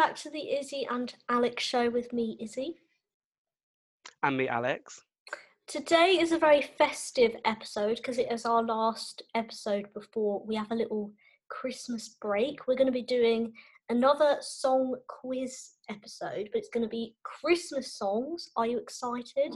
back to the Izzy and Alex show with me, Izzy. And me, Alex. Today is a very festive episode because it is our last episode before we have a little Christmas break. We're going to be doing another song quiz episode, but it's going to be Christmas songs. Are you excited?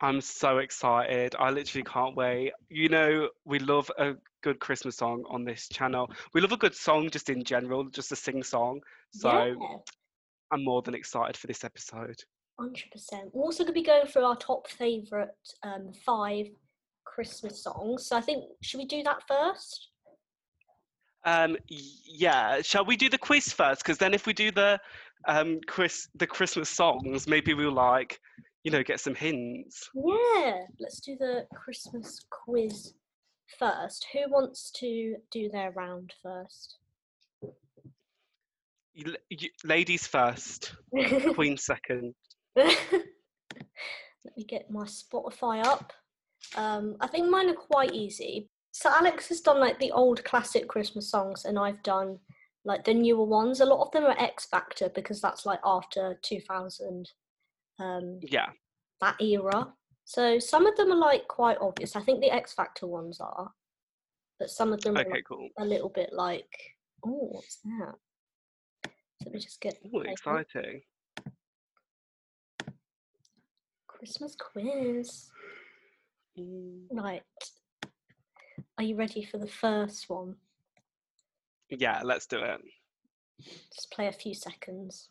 I'm so excited. I literally can't wait. You know, we love a good Christmas song on this channel. We love a good song just in general, just a sing song. So yeah, I'm more than excited for this episode. 100%. We're also going to be going through our top favourite um, five Christmas songs. So I think, should we do that first? Um, yeah. Shall we do the quiz first? Because then, if we do the um, Chris, the Christmas songs, maybe we'll like, you know, get some hints. Yeah, let's do the Christmas quiz first. Who wants to do their round first? You, you, ladies first, Queen second. Let me get my Spotify up. Um, I think mine are quite easy. So Alex has done like the old classic Christmas songs, and I've done like the newer ones. A lot of them are X Factor because that's like after 2000, um, Yeah. that era. So some of them are like quite obvious. I think the X Factor ones are, but some of them are like, Cool. a little bit like, oh, what's that? Let me just get Ooh, exciting. Christmas quiz. Mm, Right. Are you ready for the first one? Yeah, let's do it. Just play a few seconds.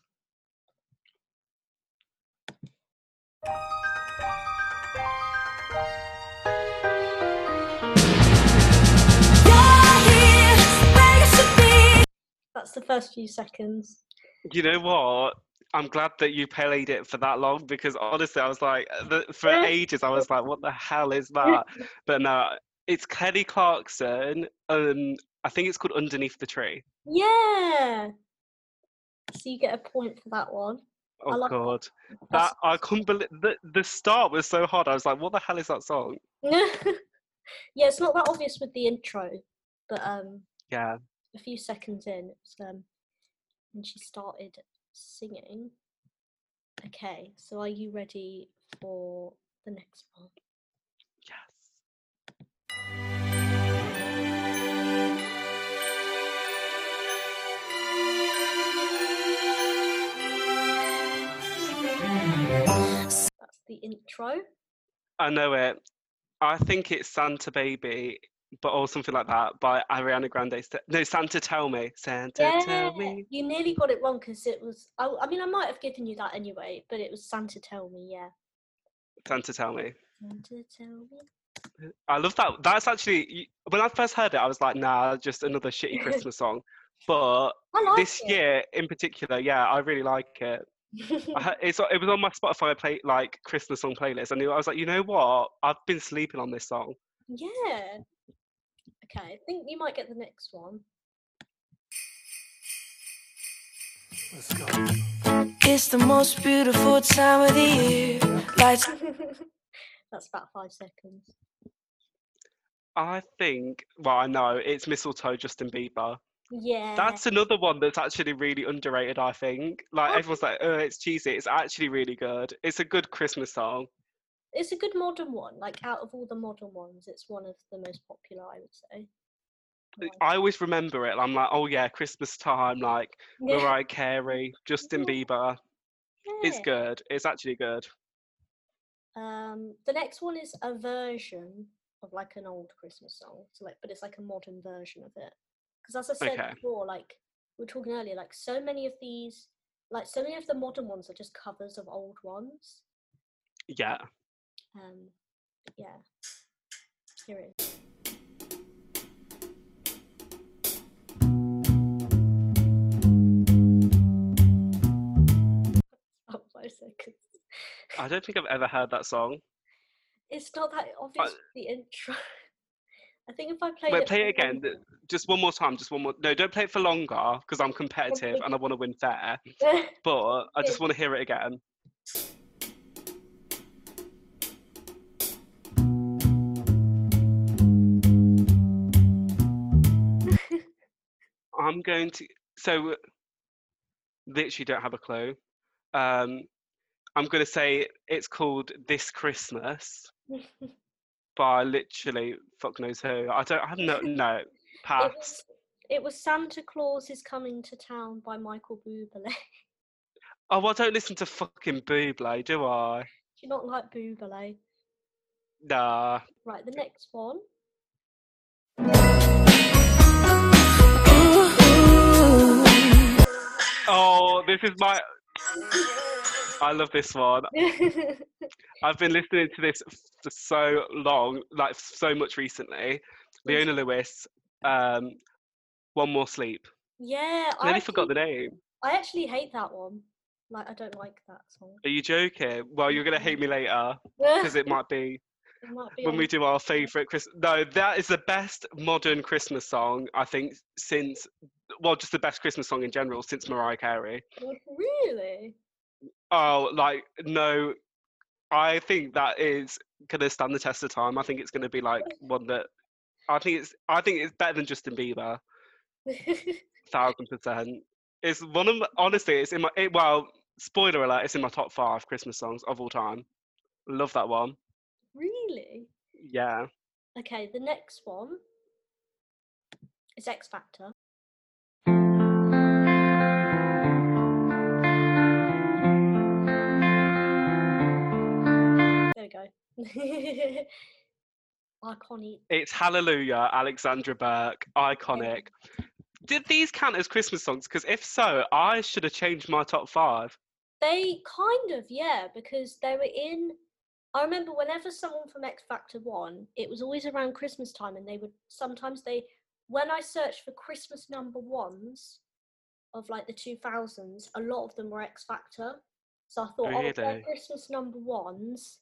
That's the first few seconds. You know what? I'm glad that you played it for that long because honestly, I was like, the, for ages, I was like, what the hell is that? But no, it's Kelly Clarkson. Um, I think it's called Underneath the Tree. Yeah. So you get a point for that one. Oh love. God, That's- that I couldn't believe the the start was so hard. I was like, what the hell is that song? yeah, it's not that obvious with the intro, but um, Yeah, a few seconds in, it's um, when she started singing. Okay, so are you ready for the next one? yes. That's the intro. I know it. I think it's Santa Baby, but or something like that by Ariana Grande. No, Santa Tell Me. Santa Yeah, Tell Me. you nearly got it wrong because it was. I, I mean, I might have given you that anyway, but it was Santa Tell Me. Yeah, Santa Tell Me. Santa Tell Me. I love that. That's actually when I first heard it, I was like, nah, just another shitty Christmas song. But like this it. year in particular, yeah, I really like it. I, it's it was on my Spotify play like Christmas song playlist, and I was like, you know what? I've been sleeping on this song. yeah. Okay, I think you might get the next one. Let's go. It's the most beautiful time of the year. Lights That's about five seconds. I think, well, I know it's Mistletoe, Justin Bieber. Yeah. That's another one that's actually really underrated. I think, like everyone's like, oh, it's cheesy. It's actually really good. It's a good Christmas song. It's a good modern one. Like out of all the modern ones, it's one of the most popular, I would say. I always remember it. I'm like, oh yeah, Christmas time, like Yeah, Mariah Carey, Justin Yeah. Bieber. It's good. It's actually good. Um, the next one is a version of like an old Christmas song. So like, but it's like a modern version of it. Because as I said Okay. before, like we were talking earlier, like so many of these, like so many of the modern ones are just covers of old ones. Yeah. Um, yeah, here it is. Oh, five seconds. I don't think I've ever heard that song. It's not that obvious the intro. I think if I played Wait, it play it again. longer- Just one more time. Just one more. No, don't play it for longer because I'm competitive and I want to win fair. But I just want to hear it again. I'm going to. So Literally don't have a clue. Um, I'm gonna say it's called This Christmas by literally fuck knows who. I don't I have no no it was it was Santa Claus is coming to town by Michael Bublé. Oh, I don't listen to fucking Buble, do I? Do you not like Bublé? Nah. Right, the next one. This is my. I love this one. I've been listening to this for so long, like so much recently. Leona Lewis, um, One More Sleep. yeah, I nearly forgot the name. I actually hate that one. Like, I don't like that song. Are you joking? Well, you're gonna hate me later because it might be It might be when we do our favourite Christmas. No, that is the best modern Christmas song I think since. Well, just the best Christmas song in general since Mariah Carey. Really? Oh, like no, I think that is gonna stand the test of time. I think it's gonna be like one that I think it's I think it's better than Justin Bieber, thousand percent. It's one of honestly, it's in my it, well. Spoiler alert! It's in my top five Christmas songs of all time. Love that one. really? Yeah. Okay, the next one is X Factor. Iconic. It's Hallelujah, Alexandra Burke, iconic. Did these count as Christmas songs? Because if so, I should have changed my top five. They kind of, yeah, because they were in. I remember whenever someone from X Factor won, it was always around Christmas time, and they would sometimes they. When I searched for Christmas number ones of like the 2000s, a lot of them were X Factor. So I thought, oh, oh they're Christmas number ones.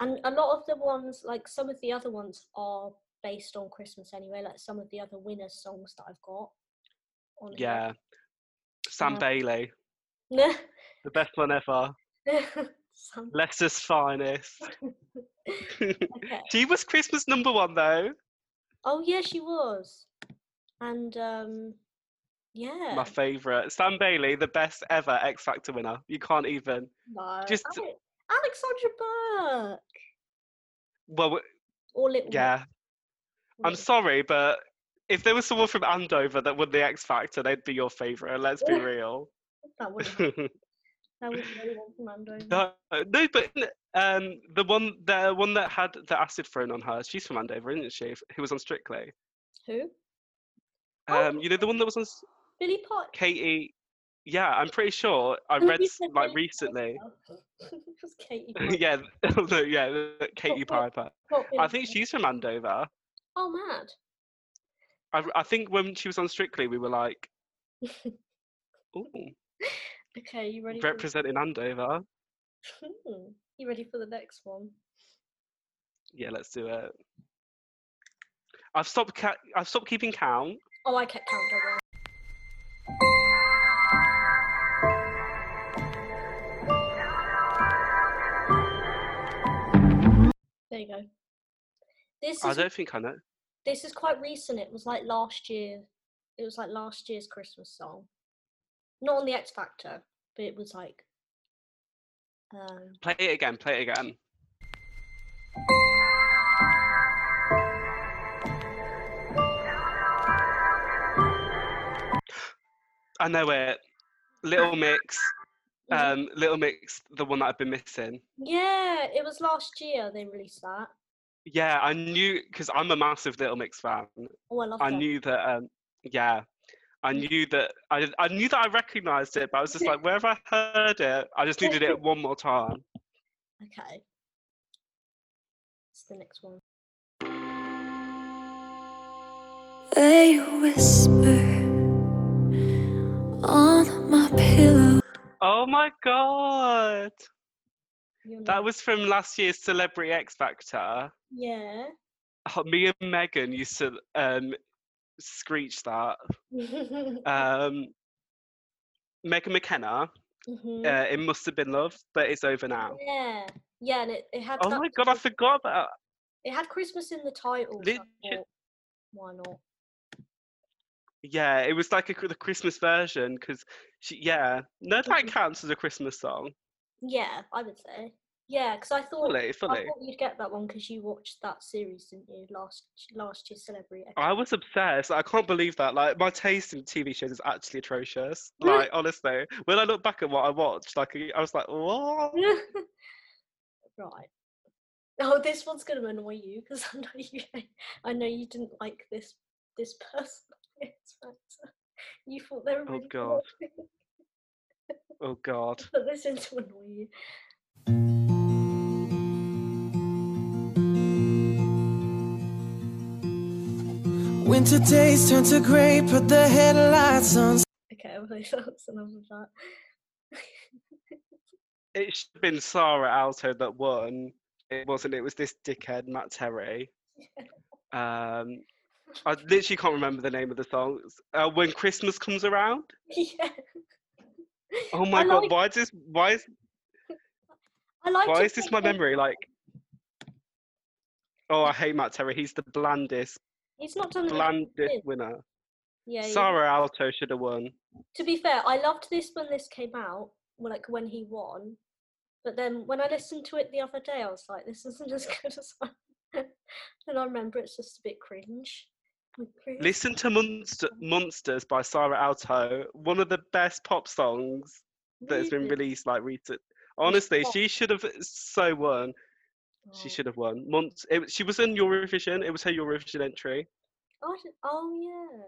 And a lot of the ones, like some of the other ones, are based on Christmas anyway, like some of the other winner songs that I've got. On. Yeah. Sam Yeah. Bailey, the best one ever. Leicester's finest. okay. she was Christmas number one though. Oh yeah, she was. And um yeah. My favourite. Sam Bailey, the best ever X Factor winner. You can't even. no. just- Alexandra Burke. Well, Or Little yeah. I'm sorry, but if there was someone from Andover that won the X Factor, they'd be your favourite. Let's be real. That wouldn't that wouldn't really want from Andover. no, no, but um, the one, the one that had the acid thrown on her, she's from Andover, isn't she? Who was on Strictly? Who? Oh. Um, you know the one that was on Billy Pot. Katie. Yeah, I'm pretty sure I read you s- said like recently. Katie. Piper, yeah, no, yeah, Katie what- Piper. not I think she's from Andover. Oh mad. I, I think when she was on Strictly, we were like, ooh, Okay, you ready? For representing Andover. the... Hmm, You ready for the next one? Yeah, let's do it. I've stopped. Ca- I've stopped keeping count. Oh, I kept count. There you go. This is, I don't think I know. this is quite recent. It was like last year. It was like last year's Christmas song. Not on the X Factor, but it was like. Um, Play it again. Play it again. I know it. Little Mix. Mhm. Um, Little Mix, the one that I've been missing. yeah, it was last year they released that. Yeah, I knew because I'm a massive Little Mix fan. Oh, I love I that. knew that. Um, yeah, I Mm. knew that. I I knew that I recognised it, but I was just like, where have I heard it? I just needed it one more time. Okay. It's the next one. They whisper on my pillow. Oh my god, that was from last year's Celebrity X Factor. Yeah. Oh, me and Megan used to um screech that. Um, Megan McKenna. Mhm. Uh, it must have been love, but it's over now. Yeah. Yeah, and it, it had Oh my god, I forgot about. it had Christmas in the title. so why not? Yeah, it was like a, the Christmas version because She, yeah, no, mm-hmm. that counts as a Christmas song. Yeah, I would say. Yeah, because I thought Fully, I fully. thought you'd get that one because you watched that series, didn't you? Last last year's Celebrity. I was obsessed. I can't believe that. Like my taste in TV shows is actually atrocious. Like honestly, when I look back at what I watched, like I was like, what? right. Oh, this one's gonna annoy you because I know you. I know you didn't like this this person. It's better. You thought they were Oh, really God. Oh God. Put this in to annoy you. Winter days turn to gray, put the headlights on. Okay, well, that's enough of that. It should have been Saara Aalto that won. It wasn't. It was this dickhead Matt Terry. Um, I literally can't remember the name of the song. Uh, when Christmas comes around. yeah. Oh my I god! like- Why is this? Why is I like. why is this my memory like? Oh, I hate Matt Terry. He's the blandest, He's not done the blandest winner. Yeah. yeah. Saara Aalto should have won. To be fair, I loved this when this came out. Like when he won. But then when I listened to it the other day, I was like, this isn't as good as I. and I remember it's just a bit cringe. Listen to Monster, Monsters by Saara Aalto, one of the best pop songs that has been released like recent. Honestly, she should have so won. She Oh. should have won. Months. It, she was in Eurovision. It was her Eurovision entry. Oh, oh yeah.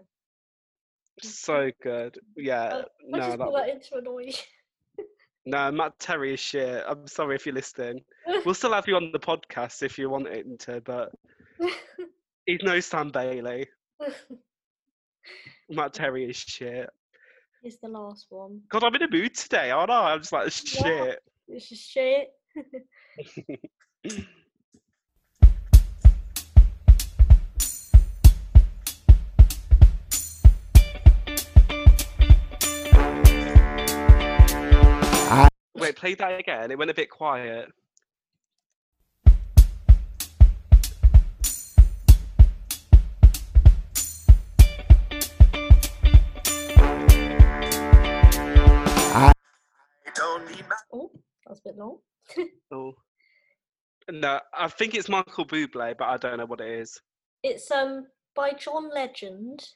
So good. Yeah. I no, just that, that in to annoy you. no, Matt Terry is shit. I'm sorry if you're listening. We'll still have you on the podcast if you want it to, but he's no Sam Bailey. Matt Terry is shit. Here's the last one. God, I'm in a mood today, aren't I? I'm just like shit. It's just shit. Wait, play that again. It went a bit quiet. Oh, that was a bit long. Oh. No, I think it's Michael Bublé, but I don't know what it is. It's um by John Legend,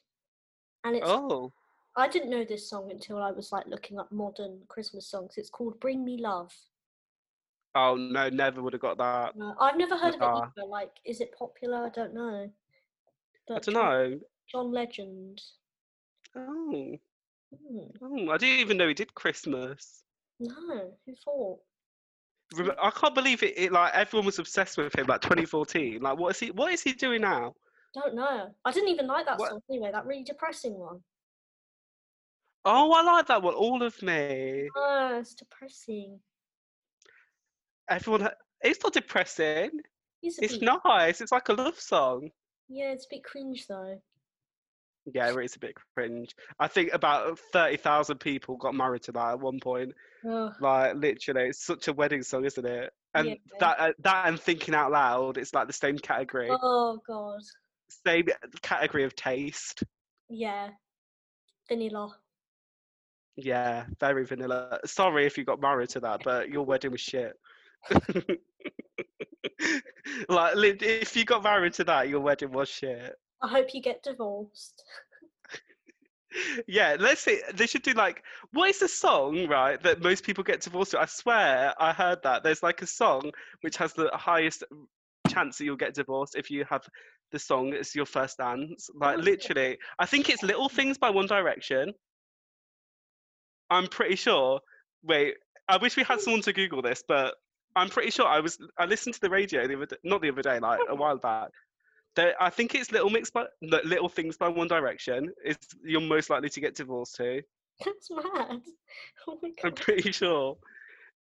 and it's Oh. I didn't know this song until I was like looking up modern Christmas songs. It's called "Bring Me Love." Oh no, never would have got that. Uh, I've never heard of it Ah. either. Like, is it popular? I don't know. I don't John, know. John Legend. Oh, Hmm, oh, I didn't even know he did Christmas. No, who thought? I can't believe it, it. Like everyone was obsessed with him, like 2014. Like, what is he? What is he doing now? Don't know. I didn't even like that What- song anyway. That really depressing one. Oh, I like that one. All of me. Oh, it's depressing. Everyone. Ha- it's not depressing. A It's nice. It's like a love song. Yeah, it's a bit cringe though. Yeah, it is a bit cringe. I think about thirty thousand people got married to that at one point. Ugh, Like literally, it's such a wedding song, isn't it? And Yeah. that uh, that and thinking out loud, it's like the same category, oh god. same category of taste. Yeah. Vanilla. Yeah, very vanilla. Sorry if you got married to that, but your wedding was shit. like, if you got married to that, your wedding was shit. I hope you get divorced. Yeah, let's see. They should do like, what is the song, right, that most people get divorced to? I swear I heard that. There's like a song which has the highest chance that you'll get divorced if you have the song as your first dance. Like, Oh. literally, I think it's Little Things by One Direction. I'm pretty sure. Wait, I wish we had someone to Google this, but I'm pretty sure I was. I listened to the radio the other day, not the other day, like a oh. while back. There, I think it's Little Mix by Little Things by One Direction. Is you're most likely to get divorced to. That's mad. Oh my god. I'm pretty sure.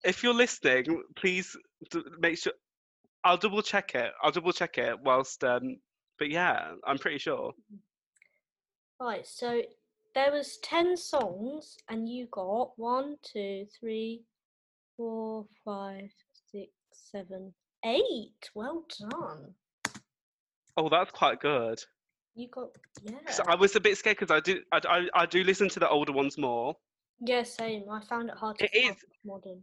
If you're listening, please d- make sure. I'll double check it. I'll double check it whilst. Um, but yeah, I'm pretty sure. Right, so there was ten songs, and you got one, two, three, four, five, six, seven, eight. Well done. Oh, that's quite good. You got yeah. 'Cause I was a bit scared because I do. I, I, I do listen to the older ones more. Yeah, same. I found it hard to It find modern.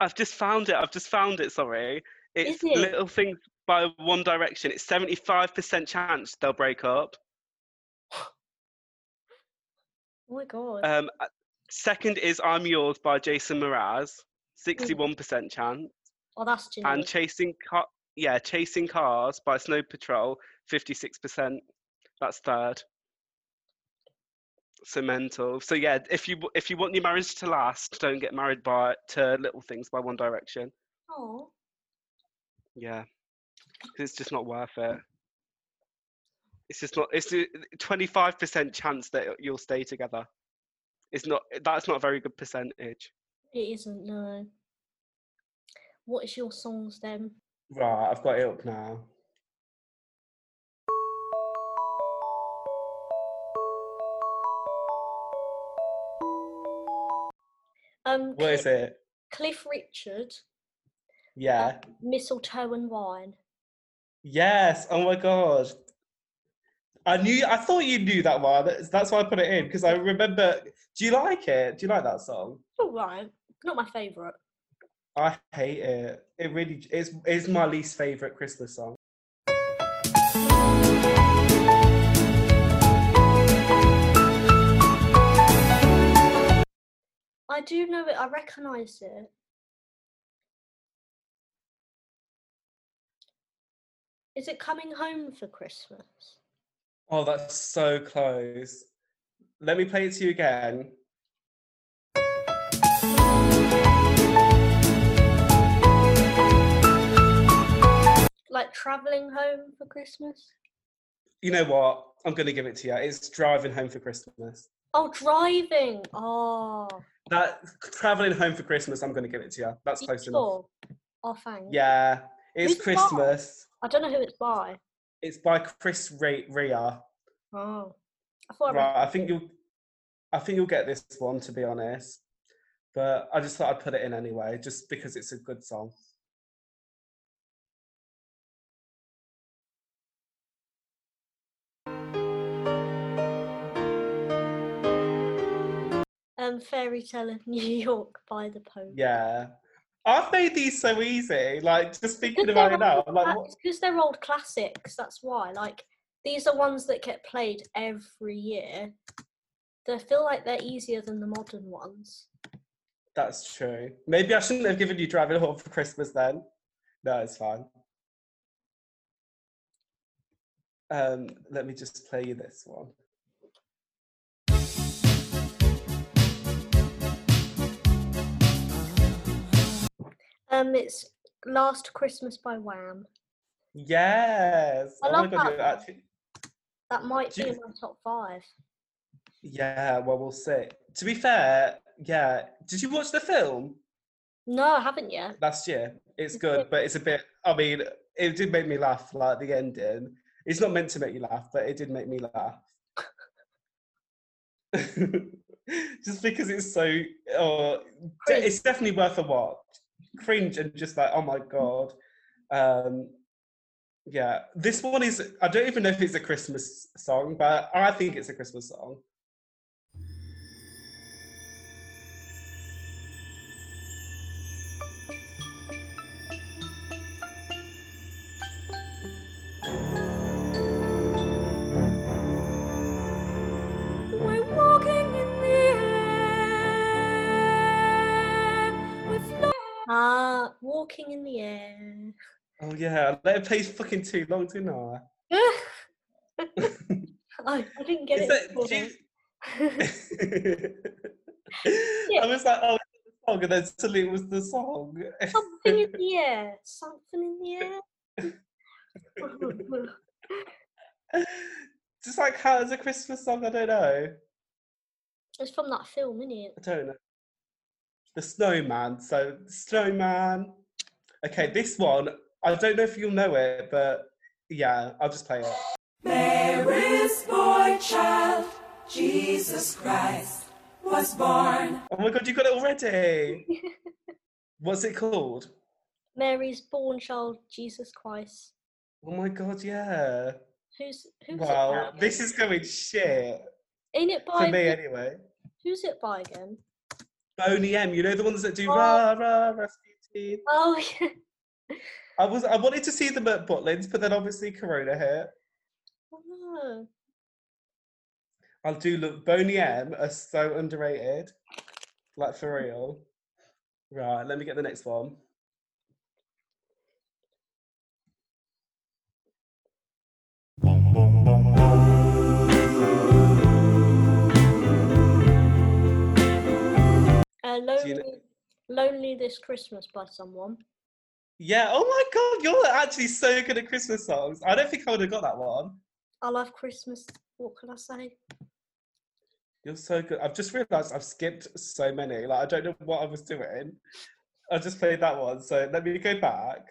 I've just found it. I've just found it. Sorry, it's it? little things by One Direction. It's seventy-five percent chance they'll break up. Oh my god. Um, uh, second is I'm Yours by Jason Mraz, sixty-one percent chance, oh, that's and. Chasing Car, yeah, Chasing Cars by Snow Patrol, fifty-six percent. That's third. So mental. So yeah, if you if you want your marriage to last, don't get married by to Little Things by One Direction. Oh, Yeah, it's just not worth it. It's just not. It's a twenty-five percent chance that you'll stay together. It's not. That's not a very good percentage. it isn't. No. What is your songs then? Right, I've got it up now. Um, What is Cliff, it? Cliff Richard, Yeah. Mistletoe and Wine. Yes. Oh my god. I knew. I thought you knew that one. That's, that's why I put it in because I remember. Do you like it? Do you like that song? All right, not my favourite. I hate it. It really is. It's my least favorite Christmas song. I do know it. I recognise it. Is it coming home for Christmas? Oh, that's so close. Let me play it to you again. Like travelling home for Christmas? You know what? I'm going to give it to you. It's driving home for Christmas. Oh, driving. Oh, That traveling home for Christmas. I'm going to give it to you. That's close enough. Oh, thanks. Yeah, it's Who's it by? Christmas. I don't know who it's by. It's by Chris. Rea. Oh, I thought. I Right, I think you'll. I think you'll get this one to be honest, but I just thought I'd put it in anyway, just because it's a good song. Um, Fairy Tale of New York by the Pogues. Yeah, I've made these so easy. Like just thinking about it now, like, cla- what? it's 'cause they're old classics. That's why. Like these are ones that get played every year. They feel like they're easier than the modern ones. That's true. Maybe I shouldn't have given you driving home for Christmas then. No, it's fine. Um, let me just play you this one. Um, it's Last Christmas by Wham. Yes. I oh love my god, that actually. That might Do be you- in my top five. Yeah, well, we'll see. To be fair, yeah. Did you watch the film No, I haven't yet. last year? It's good, but it's a bit. I mean, it did make me laugh. Like the ending. It's not meant to make you laugh, but it did make me laugh. just because it's so. Oh, it's definitely worth a watch. Cringe and just like, oh my god. Um, yeah, this one is. I don't even know if it's a Christmas song, but I think it's a Christmas song. Walking in the Air. Oh yeah, let it play fucking too long, didn't I? I, I didn't get Is it. that- Yeah. I was like, oh, it's the song, and then suddenly it was the song. Something in the air. Something in the air. Just like how how is a Christmas song? I don't know. it's from that film, isn't it? I don't know. The Snowman. So Snowman. Okay, this one. I don't know if you'll know it, but yeah, I'll just play it. Mary's boy child, Jesus Christ, was born. Oh my god, you got it already. What's it called? Mary's born child, Jesus Christ. Oh my god, yeah. Who's who's Wow, it by? this is going shit Ain't it by for me anyway. Who's it by again? Boney M. You know the ones that do Oh. rah rah Rasputin. Oh yeah. I was I wanted to see them at Butlins, but then obviously Corona hit. Oh. I do look Boney M are so underrated. Like for real. Right, let me get the next one. Uh, lonely, you kn- lonely this Christmas by someone. Yeah, oh my god, you're actually so good at Christmas songs. I don't think I would have got that one. I love Christmas. What can I say? You're so good. I've just realised I've skipped so many. Like I don't know what I was doing. I just played that one. So let me go back.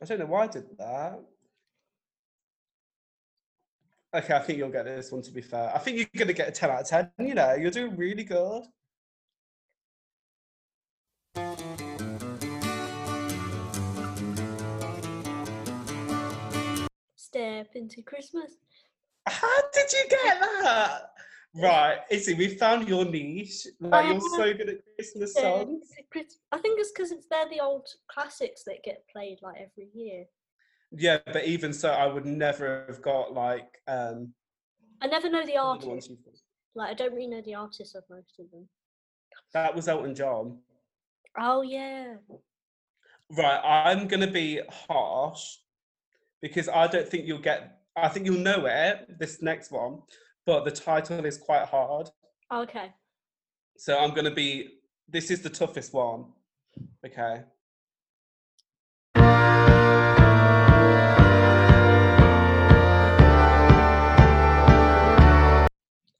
I don't know why I did that. Okay, I think you'll get this one to be fair. I think you're gonna get a 10 out of 10. You know, you're doing really good. Into Christmas. How did you get that? Right, Izzy, we found your niche. Like you're so good at Christmas songs. I think it's because it's they're the old classics that get played like every year. Yeah, but even so, I would never have got like um I never know the the artist. Like I don't really know the artists of most of them. That was Elton John. Oh yeah. Right, I'm gonna be harsh because I don't think you'll get. I think you'll know it. This next one, but the title is quite hard. Okay. So I'm gonna be. This is the toughest one. Okay.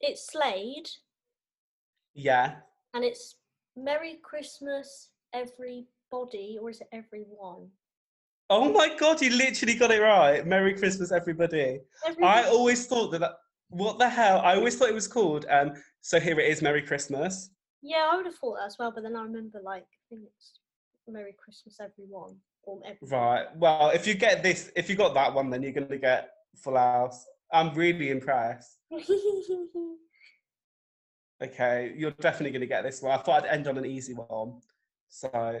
It's Slade Yeah. and it's Merry Christmas everybody or is it everyone? Oh my god, you literally got it right. Merry Christmas, everybody. I always thought that. that what the hell? I always thought it was called. Um. So here it is. Merry Christmas. Yeah, I would have thought that as well, but then I remember like I think it's Merry Christmas everyone or everyone. Right. Well, if you get this, if you got that one, then you're gonna get full house. I'm really impressed. Okay, you're definitely gonna get this one. I thought I'd end on an easy one. So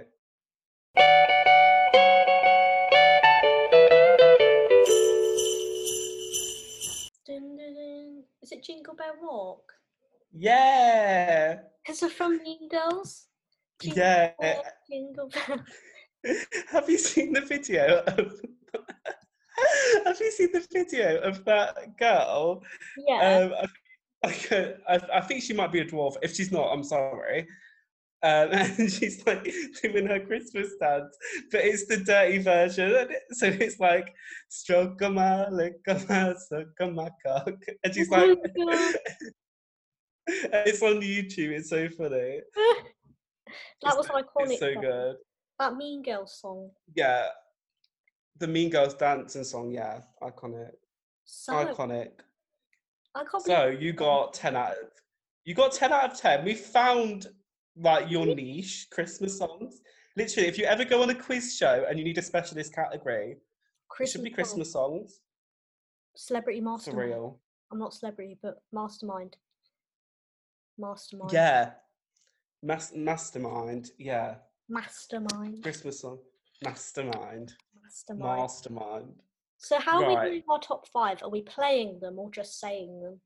Is it Jingle Bell Walk? yeah, Is it from Mean Girls? Jingle yeah. Bell, Jingle Bell. Have you seen the video of? Have you seen the video of that girl? Yeah. Um, I, I- I think she might be a dwarf. If she's not, I'm sorry. Um, and she's like doing her Christmas dance, but it's the dirty version. and So it's like, stroke a my, lick a my, suck a my cock. And she's Oh like, it's on YouTube. It's so funny. that was iconic. It's so good. That Mean Girls song. Yeah. The Mean Girls dancing song, yeah, iconic. So Iconic. I can't So you got 10 out of you got 10 out of 10. We found like your mm-hmm. niche, Christmas songs. Literally, if you ever go on a quiz show and you need a specialist category, it should be. Christmas songs. Celebrity For Mastermind. real. I'm not celebrity, but Mastermind. Mastermind. Yeah. Mas- mastermind. Yeah. Mastermind. Christmas song. Mastermind. Mastermind. Mastermind. So how are we Right. doing our top five? Are we playing them or just saying them?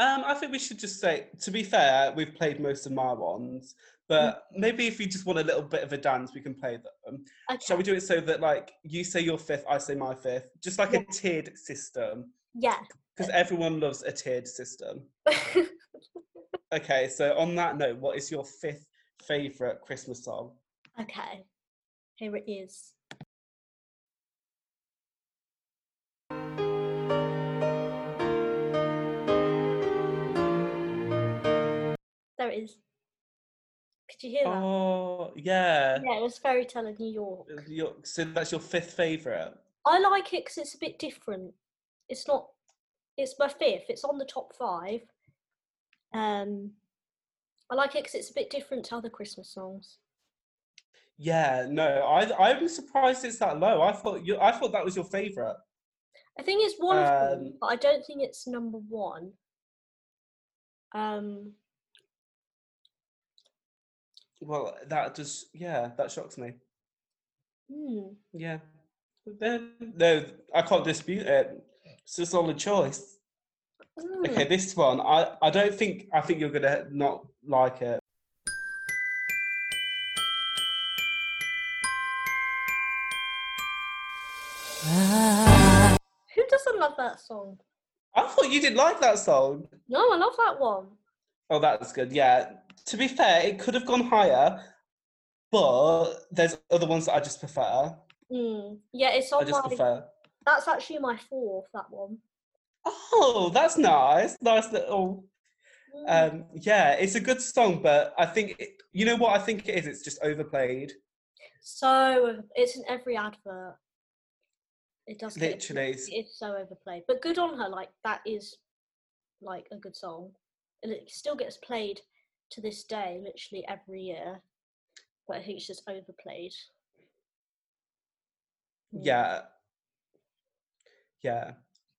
Um, I think we should just say, to be fair, we've played most of my ones, but maybe if you just want a little bit of a dance, we can play them. Okay. Shall we do it so that like you say your fifth, I say my fifth, just like Yeah. a tiered system, Yeah. because everyone loves a tiered system. Okay, so on that note, what is your fifth favorite Christmas song? okay. Here it is. There it is. Could you hear that? Oh, yeah. Yeah, it was Fairy Tale of New York. Your, so that's your fifth favorite. I like it because it's a bit different. It's not. It's my fifth. It's on the top five. Um, I like it because it's a bit different to other Christmas songs. Yeah, no, I I was surprised it's that low. I thought you, I thought that was your favorite. I think it's one of them, Um, but I don't think it's number one. Um, Well, that just yeah, that shocks me. hmm. Yeah. Then no, I can't dispute it. It's a solid choice. Okay, Mm. this one, I, I don't think I think you're gonna not like it. Who doesn't love that song? I thought you didn't like that song. No, I love that one. Oh, that's good. Yeah. To be fair, it could have gone higher, but there's other ones that I just prefer. Mm. Yeah, it's I just my. prefer. That's actually my fourth. That one. Oh, that's nice. Nice little. Mm. Um, yeah, it's a good song, but I think it, you know what I think it is. It's just overplayed. so it's in every advert. It does. Literally, it's so overplayed, but good on her. Like that is like a good song, and it still gets played to this day, literally every year. But I think it's just overplayed. Mm. Yeah. Yeah.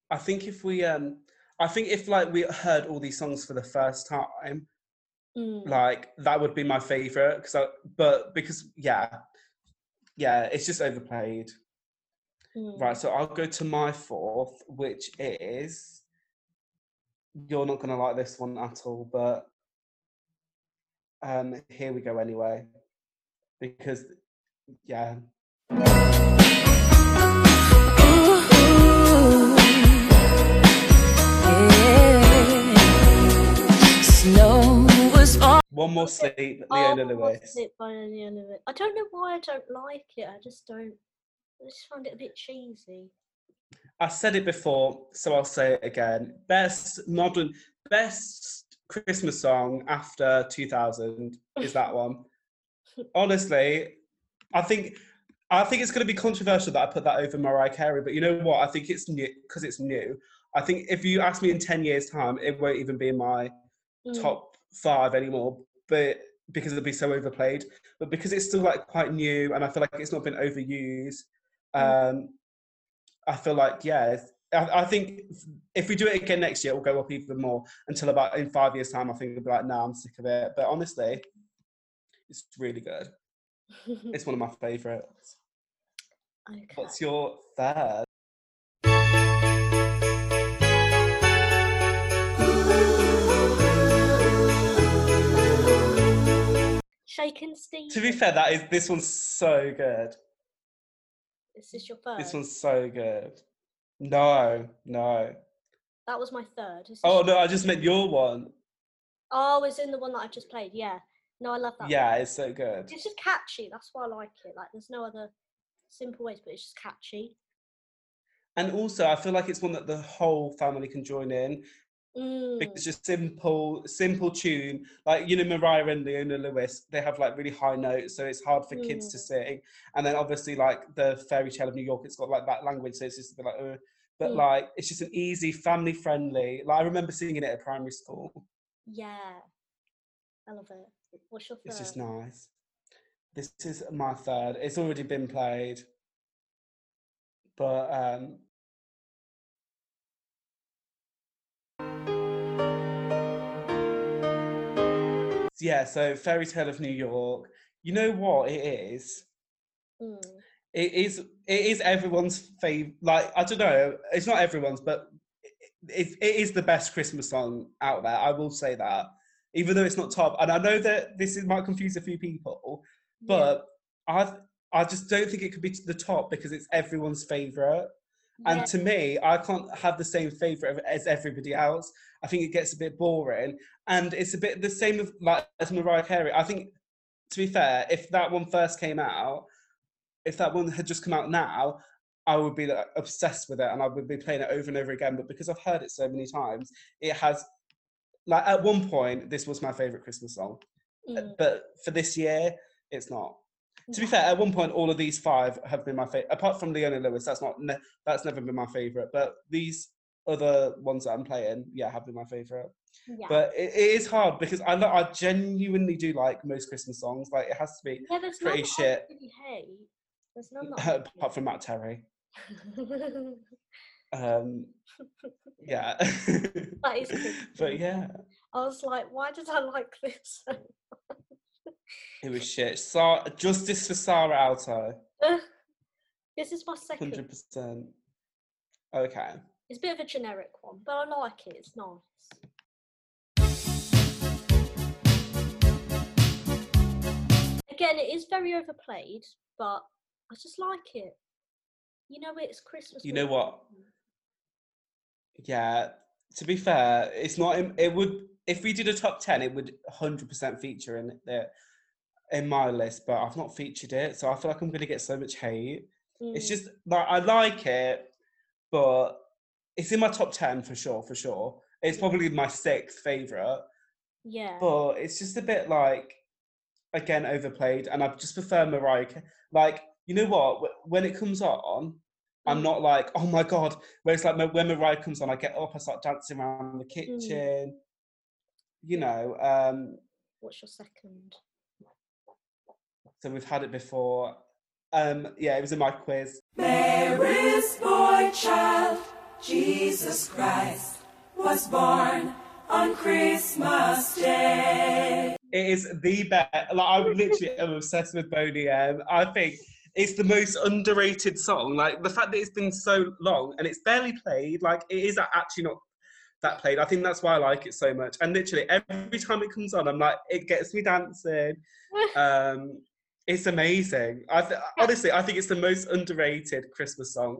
I think if we um I think if like we heard all these songs for the first time, Mm. like that would be my favorite because I but because yeah. Yeah, it's just overplayed. Mm. Right, so I'll go to my fourth, which is you're not gonna like this one at all, but um here we go anyway. Because yeah, Snow was on. one more sleep, Oh, Leona Lewis. by Leona Lewis? I don't know why I don't like it. I just don't. I just find it a bit cheesy. I said it before, so I'll say it again. Best modern, best Christmas song after 2000 is that one. Honestly, I think I think it's going to be controversial that I put that over Mariah Carey, but you know what? I think it's new because it's new. I think if you ask me in 10 years' time, it won't even be in my Mm. top five anymore, but because it'll be so overplayed. But because it's still like quite new and I feel like it's not been overused, um, I feel like yeah, it's- I, I think if we do it again next year, it will go up even more until about in five years' time. I think it'll be like, nah, I'm sick of it. But honestly, it's really good. It's one of my favourites. okay. What's your third? Shaken Steve. To be fair, that is this one's so good. Is your third? This one's so good. No, no. That was my third. This Oh no, I just meant your one. Oh, it's in the one that I've just played. Yeah. No, I love that. one. Yeah, it's so good. It's just catchy. That's why I like it. Like, there's no other simple ways, but it's just catchy. And also, I feel like it's one that the whole family can join in. Mm. It's just simple, simple tune. Like you know, Mariah and Leona Lewis, they have like really high notes, so it's hard for kids to Mm. sing. And then obviously, like the Fairy Tale of New York, it's got like that language, so it's just a bit like. Uh, but Mm. like, it's just an easy, family friendly. Like I remember singing it at primary school. Yeah. I love it. What's your third? It's just nice. This is my third. It's already been played, but um, yeah. So Fairy Tale of New York. You know what it is? Mm. It is. It is everyone's favorite. Like I don't know. It's not everyone's, but it, it is the best Christmas song out there. I will say that, even though it's not top. And I know that this is, might confuse a few people, Yeah. but I I just don't think it could be the top because it's everyone's favorite. Yeah. And to me, I can't have the same favorite as everybody else. I think it gets a bit boring, and it's a bit the same with like as Mariah Carey. I think, to be fair, if that one first came out, if that one had just come out now, I would be like, obsessed with it, and I would be playing it over and over again. But because I've heard it so many times, it has. Like at one point, this was my favorite Christmas song, Mm. but for this year, it's not. To be fair, at one point, all of these five have been my favorite. Apart from Leona Lewis, that's not ne- that's never been my favorite. But these other ones that I'm playing, yeah, have been my favorite. Yeah. But it, it is hard because I lo- I genuinely do like most Christmas songs. Like it has to be, yeah, pretty shit. Really. There's none that apart from Matt Terry. Um, yeah, That is creepy. but yeah, I was like, why did I like this? It was shit. Justice for Saara Aalto. this is my second. Hundred percent. Okay. It's a bit of a generic one, but I like it. It's nice. Again, it is very overplayed, but I just like it. You know, it's Christmas. You know what? Yeah. To be fair, it's not. It would if we did a top ten, it would hundred percent feature in the in my list. But I've not featured it, so I feel like I'm gonna get so much hate. It's Mm. just like I like it, but it's in my top ten for sure. For sure, it's probably my sixth favorite. yeah. but it's just a bit like again overplayed and i just prefer mariah like you know what when it comes on i'm Mm. not like oh my god where it's like when mariah comes on i get up i start dancing around the Mm. kitchen you know um What's your second? So we've had it before. Um yeah it was in my quiz. Mary's boy child, Jesus Christ, was born on Christmas Day. it is the best. Like I'm literally am obsessed with boney m i think it's the most underrated song. Like the fact that it's been so long and it's barely played like it is actually not that played. I think that's why i like it so much. And literally every time it comes on i'm like it gets me dancing. Um it's amazing i th- honestly i think it's the most underrated christmas song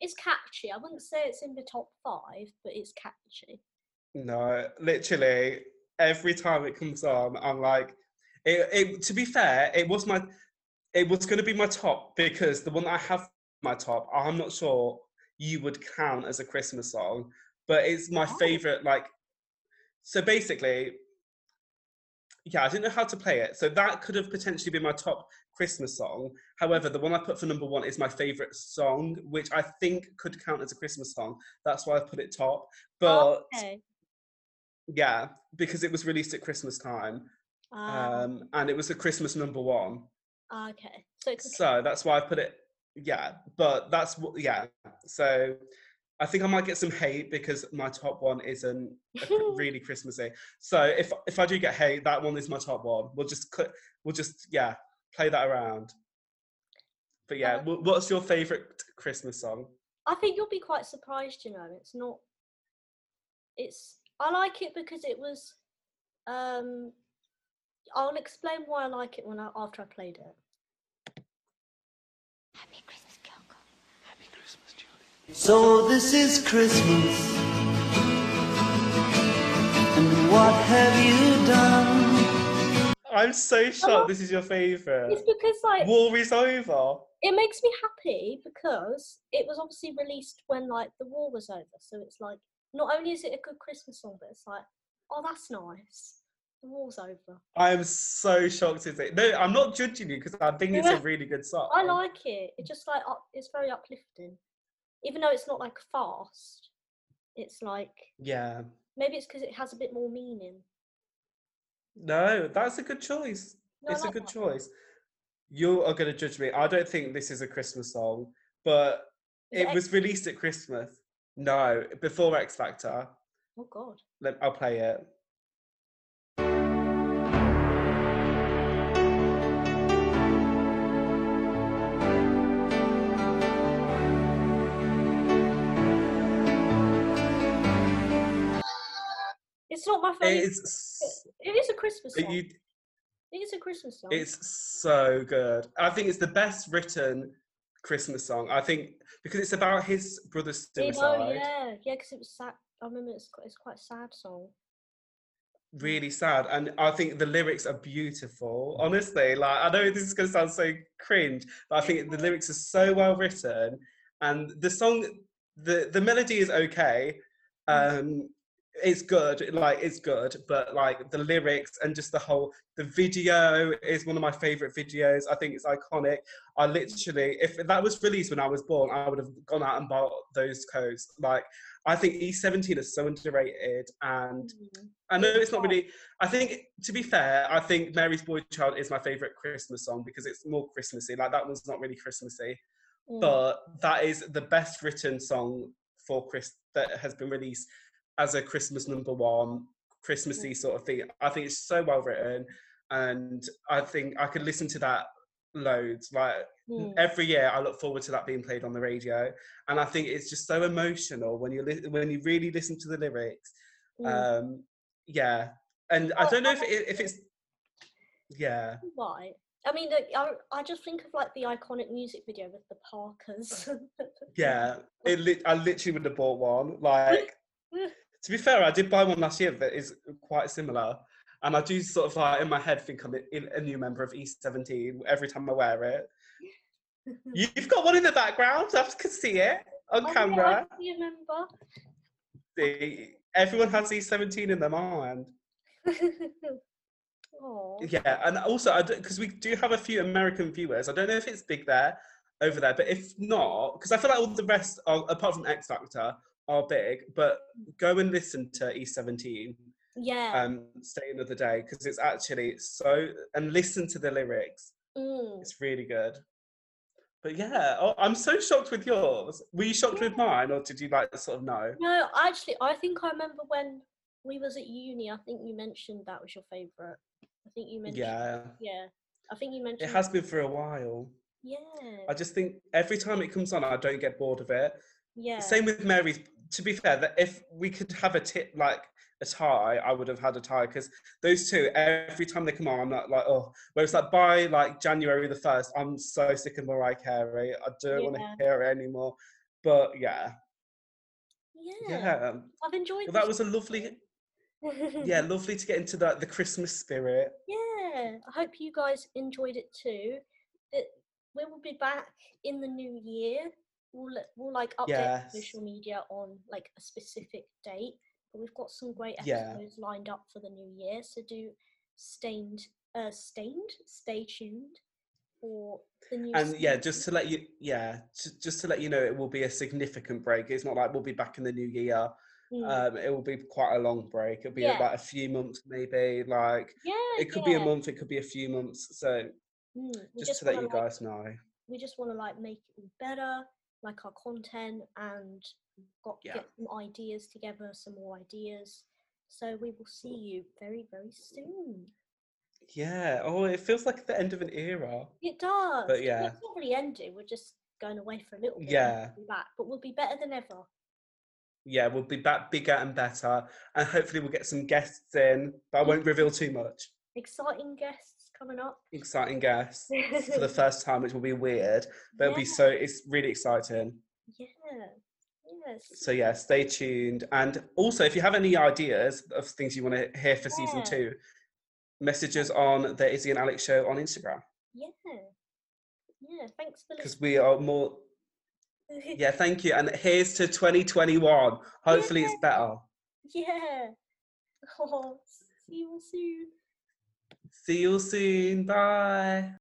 It's catchy. I wouldn't say it's in the top five, but it's catchy. No, literally every time it comes on, I'm like, it, it. To be fair, it was my, it was going to be my top because the one that I have my top, I'm not sure you would count as a Christmas song, but it's my Oh. favorite. Like, so basically, yeah, I didn't know how to play it, so that could have potentially been my top Christmas song. However, the one I put for number one is my favorite song, which I think could count as a Christmas song. That's why I put it top. But okay. yeah, because it was released at Christmas time, Um, um, and it was a Christmas number one. okay. So So that's why I put it. Yeah, but that's what. Yeah, so I think I might get some hate because my top one isn't really Christmassy. So if if I do get hate, that one is my top one. We'll just cl- we'll just yeah play that around. But yeah, wh- what's your favorite Christmas song? I think you'll be quite surprised, you know. It's not it's I like it because it was um I'll explain why I like it when I after I played it. So this is Christmas. And what have you done? I'm so shocked. This is your favorite. It's because like War is over. it makes me happy because it was obviously released when like the war was over. So it's like not only is it a good Christmas song, but it's like, oh that's nice. The war's over. I am so shocked at it. No, I'm not judging you because I think it's a really good song. I like it. It's just like up, it's very uplifting. Even though it's not like fast, it's like Yeah. maybe it's because it has a bit more meaning. No, that's a good choice. No, it's a good choice. You are going to judge me. I don't think this is a Christmas song, but Is it X- was released at Christmas. No, before X Factor. Oh god. Let, I'll play it. It's not my favorite. It's It is a Christmas song. you, it is a Christmas song. It's so good. I think it's the best written Christmas song. I think because it's about his brother's suicide. know, yeah, yeah, because it was sad. I remember it's quite, it's quite a sad song. Really sad, and I think the lyrics are beautiful. Honestly, like I know this is going to sound so cringe, but I think the lyrics are so well written, and the song, the the melody is okay. Um, it's good, like it's good, but like the lyrics and just the whole the video is one of my favorite videos. I think it's iconic. I literally, if that was released when I was born, I would have gone out and bought those codes. Like I think E17 is so underrated, and Mm. I know it's not really. I think, to be fair, I think Mary's Boy Child is my favorite Christmas song because it's more Christmassy. Like that one's not really Christmassy, Mm. but that is the best written song for Chris that has been released as a Christmas number one Christmassy sort of thing. I think it's so well written, and I think I could listen to that loads. Like Mm. every year, I look forward to that being played on the radio, and I think it's just so emotional when you li- when you really listen to the lyrics. Mm. Um, yeah, and I Oh, don't know I if it, if it's yeah. Right. I mean, I, I just think of like the iconic music video with the parkas. Yeah, it li- I literally would have bought one. Like, to be fair, I did buy one last year that is quite similar, and I do sort of like in my head think I'm a, a new member of E17 every time I wear it. You've got one in the background. I can see it on Oh, yeah, camera. I can remember. See, everyone has E17 in their mind. Yeah, and also because we do have a few American viewers. I don't know if it's big there over there, but if not, because I feel like all the rest, are, apart from X Factor, are big. But go and listen to E17. Yeah. Um, stay another day because it's actually so. And listen to the lyrics. Mm. It's really good. But yeah, oh, I'm so shocked with yours. Were you shocked with mine, or did you like sort of know? No, actually, I think I remember when we was at uni. I think you mentioned that was your favourite. I think you mentioned. Yeah, Yeah. I think you mentioned. it has been for a while. Yeah. I just think every time it comes on, I don't get bored of it. Yeah. Same with Mary's. To be fair, that if we could have a tip like a tie, I would have had a tie because those two, every time they come on, I'm not like oh. Whereas like by like January the first, I'm so sick of Mariah Carey. I don't want to hear it anymore. But yeah, Yeah. yeah. I've enjoyed. Well, that was a lovely, yeah, lovely to get into the the Christmas spirit. Yeah, I hope you guys enjoyed it too. That we will be back in the new year. We'll we'll like update Yes. social media on like a specific date. But we've got some great Yeah. episodes lined up for the new year, so do stained uh stained stay tuned for the new And yeah, just to let you, yeah, ju- just to let you know, it will be a significant break. It's not like we'll be back in the new year. Mm. Um, it will be quite a long break. It'll be Yeah. about a few months, maybe. Like yeah, it could be a month, it could be a few months. So Mm, we just to let you like, guys know. we just want to like make it better, like our content, and got Yeah. get some ideas together, some more ideas. So we will see you very very soon. Yeah. Oh, it feels like the end of an era. It does. But yeah. it's not really ending. We're just going away for a little bit. Yeah. we'll back, but we'll be better than ever. Yeah, we'll be back bigger and better, and hopefully we'll get some guests in. But I won't reveal too much. Exciting guests coming up. Exciting guests for the first time, which will be weird, but it'll be so. It's really exciting. Yeah. Yes. So yeah, stay tuned. And also, if you have any ideas of things you want to hear for season two, message us on the Izzy and Alex show on Instagram Yeah. Yeah. Thanks for because we are more. Yeah, thank you. And here's to 2021. Hopefully, it's better. yeah. Oh, see you all soon. See you soon. Bye.